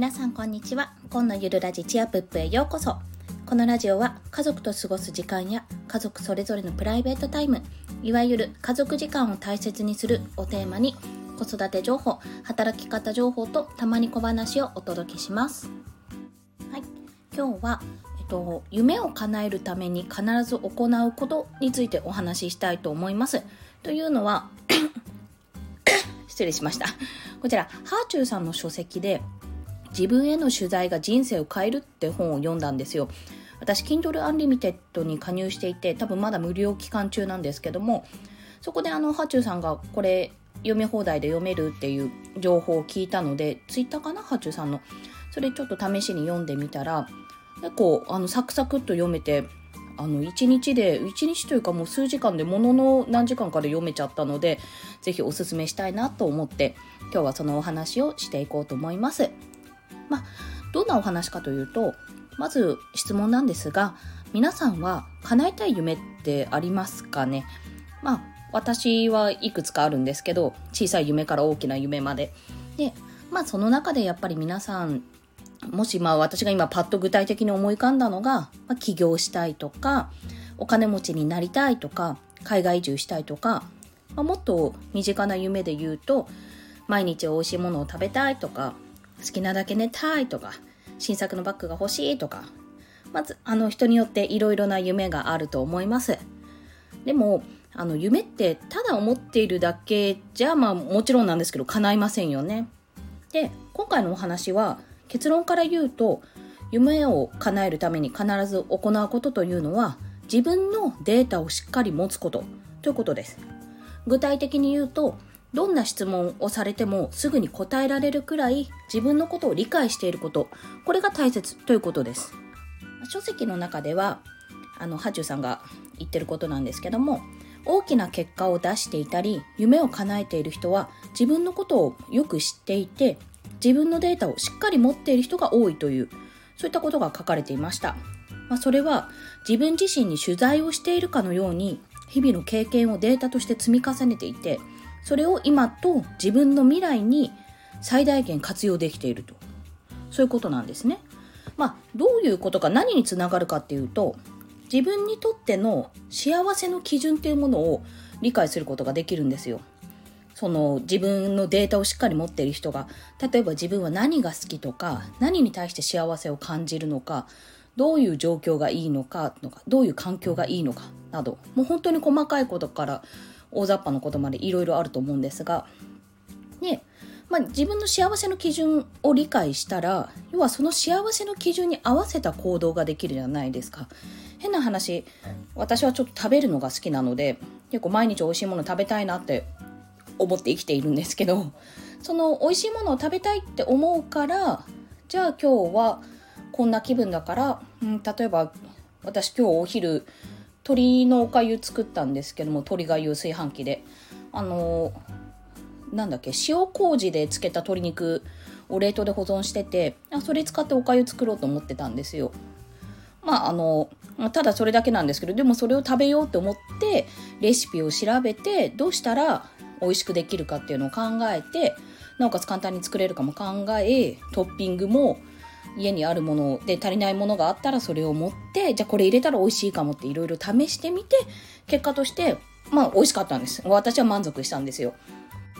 皆さんこんにちは。今のゆるラジチアプップへようこそ。このラジオは家族と過ごす時間や家族それぞれのプライベートタイムいわゆる家族時間を大切にするをテーマに子育て情報働き方情報とたまに小話をお届けします。はい。今日はえっと夢を叶えるために必ず行うことについてお話ししたいと思います。というのは 失礼しました。こちらハーチューさんの書籍で自分への取材が人生を変えるって本を読んだんですよ。私、Kindle Unlimited に加入していて、多分まだ無料期間中なんですけども、そこであの、ハチューさんがこれ読み放題で読めるっていう情報を聞いたので、ツイッターかな？ハチューさんの。それちょっと試しに読んでみたら、結構あのサクサクっと読めて、あの1日で1日というかもう数時間でものの何時間かで読めちゃったので是非おすすめしたいなと思って今日はそのお話をしていこうと思います。まあ、どんなお話かというと、まず質問なんですが、皆さんは叶えたい夢ってありますかね？まあ、私はいくつかあるんですけど、小さい夢から大きな夢まで。で、まあその中でやっぱり皆さん、もしまあ私が今パッと具体的に思い浮かんだのが、まあ、起業したいとか、お金持ちになりたいとか、海外移住したいとか、まあ、もっと身近な夢で言うと、毎日美味しいものを食べたいとか、好きなだけ寝たいとか、新作のバッグが欲しいとか、まず、あの人によっていろいろな夢があると思います。でも、あの夢ってただ思っているだけじゃまあもちろんなんですけど叶いませんよね。で今回のお話は結論から言うと夢を叶えるために必ず行うことというのは自分のデータをしっかり持つことということです。具体的に言うとどんな質問をされてもすぐに答えられるくらい自分のことを理解していること、これが大切ということです。書籍の中では、あの、ハチューさんが言ってることなんですけども、大きな結果を出していたり、夢を叶えている人は自分のことをよく知っていて、自分のデータをしっかり持っている人が多いという、そういったことが書かれていました。まあ、それは自分自身に取材をしているかのように、日々の経験をデータとして積み重ねていて、それを今と自分の未来に最大限活用できているとそういうことなんですね。まあどういうことか何につながるかっていうと自分にとっての幸せの基準っていうものを理解することができるんですよ。その自分のデータをしっかり持っている人が例えば自分は何が好きとか何に対して幸せを感じるのかどういう状況がいいのかとかどういう環境がいいのかなどもう本当に細かいことから大雑把なことまでいろいろあると思うんですが、ね、まあ、自分の幸せの基準を理解したら、要はその幸せの基準に合わせた行動ができるじゃないですか。変な話、私はちょっと食べるのが好きなので、結構毎日美味しいもの食べたいなって思って生きているんですけど、その美味しいものを食べたいって思うから、じゃあ今日はこんな気分だから、うん、例えば私今日お昼鶏のおかゆ作ったんですけども鶏がゆ炊飯器で。あのなんだっけ塩麹で漬けた鶏肉を冷凍で保存しててあそれ使っておかゆ作ろうと思ってたんですよ。まああのただそれだけなんですけどでもそれを食べようと思ってレシピを調べてどうしたら美味しくできるかっていうのを考えてなおかつ簡単に作れるかも考えトッピングも家にあるもので足りないものがあったらそれを持ってじゃあこれ入れたら美味しいかもっていろいろ試してみて結果としてまあ美味しかったんです。私は満足したんですよ。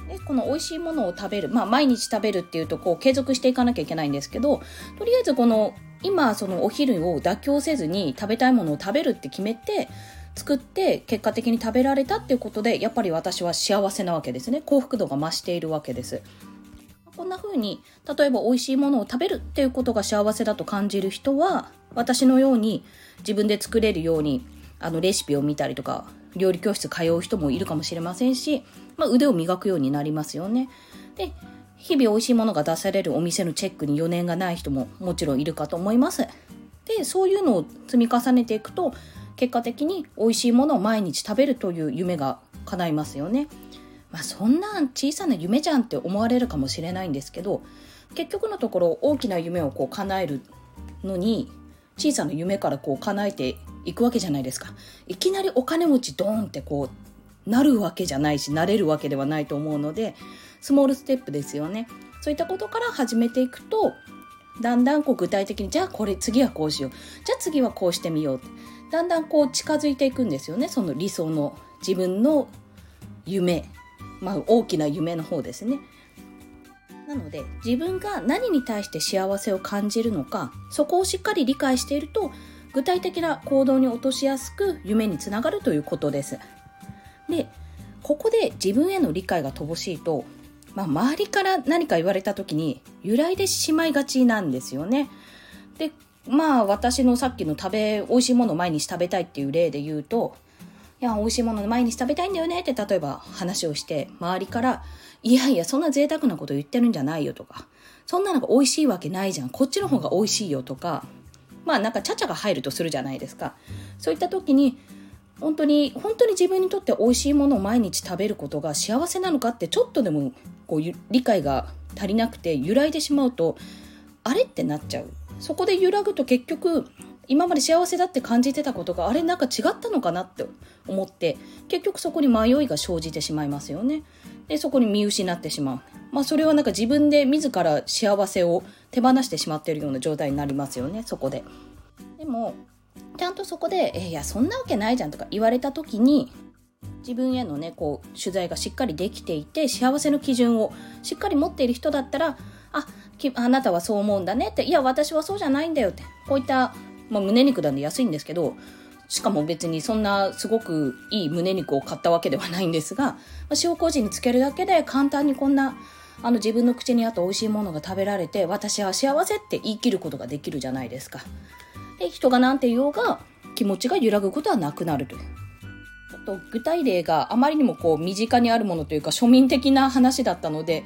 でこの美味しいものを食べるまあ毎日食べるっていうとこう継続していかなきゃいけないんですけどとりあえずこの今そのお昼を妥協せずに食べたいものを食べるって決めて作って結果的に食べられたっていうことでやっぱり私は幸せなわけですね。幸福度が増しているわけです。こんな風に例えば美味しいものを食べるっていうことが幸せだと感じる人は私のように自分で作れるようにあのレシピを見たりとか料理教室通う人もいるかもしれませんし、まあ、腕を磨くようになりますよね。で日々美味しいものが出されるお店のチェックに余念がない人ももちろんいるかと思います。でそういうのを積み重ねていくと結果的に美味しいものを毎日食べるという夢が叶いますよね。まあ、そんな小さな夢じゃんって思われるかもしれないんですけど結局のところ大きな夢をこう叶えるのに小さな夢からこう叶えていくわけじゃないですか。いきなりお金持ちドーンってこうなるわけじゃないしなれるわけではないと思うのでスモールステップですよね。そういったことから始めていくとだんだんこう具体的にじゃあこれ次はこうしよう。じゃあ次はこうしてみようって。だんだんこう近づいていくんですよねその理想の自分の夢。まあ大きな夢の方ですね。なので自分が何に対して幸せを感じるのかそこをしっかり理解していると具体的な行動に落としやすく夢につながるということです。でここで自分への理解が乏しいと、まあ、周りから何か言われた時に揺らいでしまいがちなんですよね。でまあ私のさっきの食べ美味しいものを毎日食べたいっていう例で言うといや美味しいもの毎日食べたいんだよねって例えば話をして周りからいやいや、そんな贅沢なこと言ってるんじゃないよとか、そんなのが美味しいわけないじゃん。こっちの方が美味しいよとか、まあなんかちゃちゃが入るとするじゃないですか。そういった時に、本当に、本当に自分にとって美味しいものを毎日食べることが幸せなのかってちょっとでもこう理解が足りなくて揺らいでしまうと、あれってなっちゃう。そこで揺らぐと結局、今まで幸せだって感じてたことがあれなんか違ったのかなって思って結局そこに迷いが生じてしまいますよね。でそこに見失ってしまう。まあそれはなんか自分で自ら幸せを手放してしまっているような状態になりますよねそこで。でもちゃんとそこで「えいやそんなわけないじゃん」とか言われた時に自分へのねこう取材がしっかりできていて幸せの基準をしっかり持っている人だったら「ああなたはそう思うんだね」って「いや私はそうじゃないんだよ」ってこういった、まあ、胸肉なんで安いんですけどしかも別にそんなすごくいい胸肉を買ったわけではないんですが、ま塩麹につけるだけで簡単にこんなあの自分の口に合った美味しいものが食べられて私は幸せって言い切ることができるじゃないですか。で人が何て言おうが気持ちが揺らぐことはなくなるという。ちょっと具体例があまりにもこう身近にあるものというか庶民的な話だったので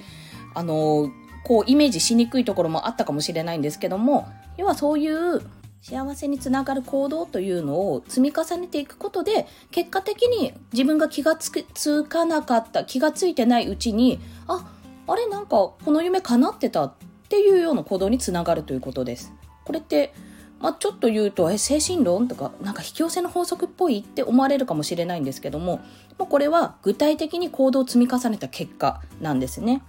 あのこうイメージしにくいところもあったかもしれないんですけども要はそういう幸せにつながる行動というのを積み重ねていくことで結果的に自分が気がつつかなかった気がついてないうちにああれなんかこの夢叶ってたっていうような行動につながるということです。これってまあ、ちょっと言うとえ精神論とかなんか引き寄せの法則っぽいって思われるかもしれないんですけども、まあ、これは具体的に行動を積み重ねた結果なんですね。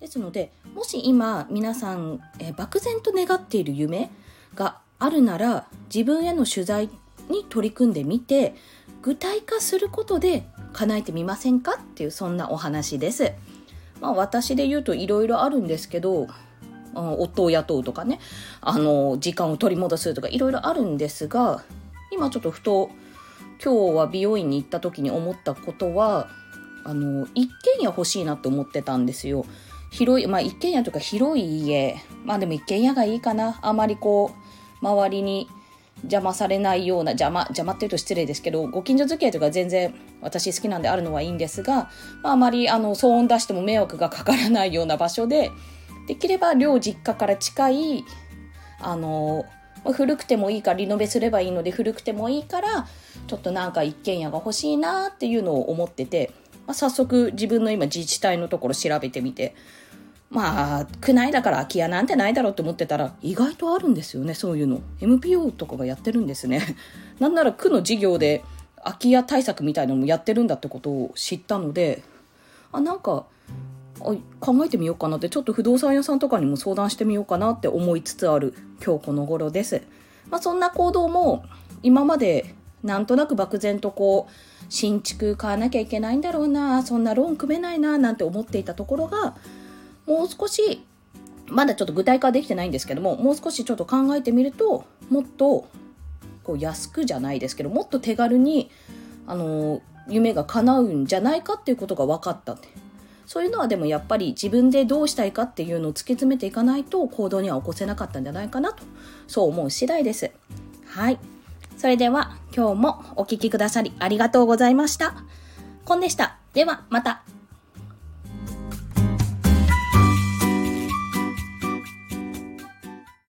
ですのでもし今皆さん、え漠然と願っている夢があるなら自分への取材に取り組んでみて具体化することで叶えてみませんかっていうそんなお話です。まあ私で言うといろいろあるんですけど夫を雇うとかねあの時間を取り戻すとかいろいろあるんですが今ちょっとふと今日は美容院に行った時に思ったことはあの一軒家欲しいなって思ってたんですよ。広いまあ一軒家とか広い家まあでも一軒家がいいかなあまりこう周りに邪魔されないような邪魔邪魔っていうと失礼ですけどご近所付き合いとか全然私好きなんであるのはいいんですが、まあ、あまりあの騒音出しても迷惑がかからないような場所でできれば両実家から近いあの古くてもいいからリノベすればいいので古くてもいいからちょっとなんか一軒家が欲しいなっていうのを思ってて、まあ、早速自分の今自治体のところ調べてみてまあ、区内だから空き家なんてないだろうって思ってたら、意外とあるんですよね、そういうの。MPO とかがやってるんですね。なんなら区の事業で空き家対策みたいなのもやってるんだってことを知ったので、あ、なんか、考えてみようかなって、ちょっと不動産屋さんとかにも相談してみようかなって思いつつある今日この頃です。まあ、そんな行動も今までなんとなく漠然とこう、新築買わなきゃいけないんだろうな、そんなローン組めないな、なんて思っていたところが、もう少しまだちょっと具体化できてないんですけどももう少しちょっと考えてみるともっとこう安くじゃないですけどもっと手軽にあの夢が叶うんじゃないかっていうことが分かったってそういうのはでもやっぱり自分でどうしたいかっていうのを突き詰めていかないと行動には起こせなかったんじゃないかなとそう思う次第です。はい。それでは今日もお聴きくださりありがとうございました。コンでした。ではまた。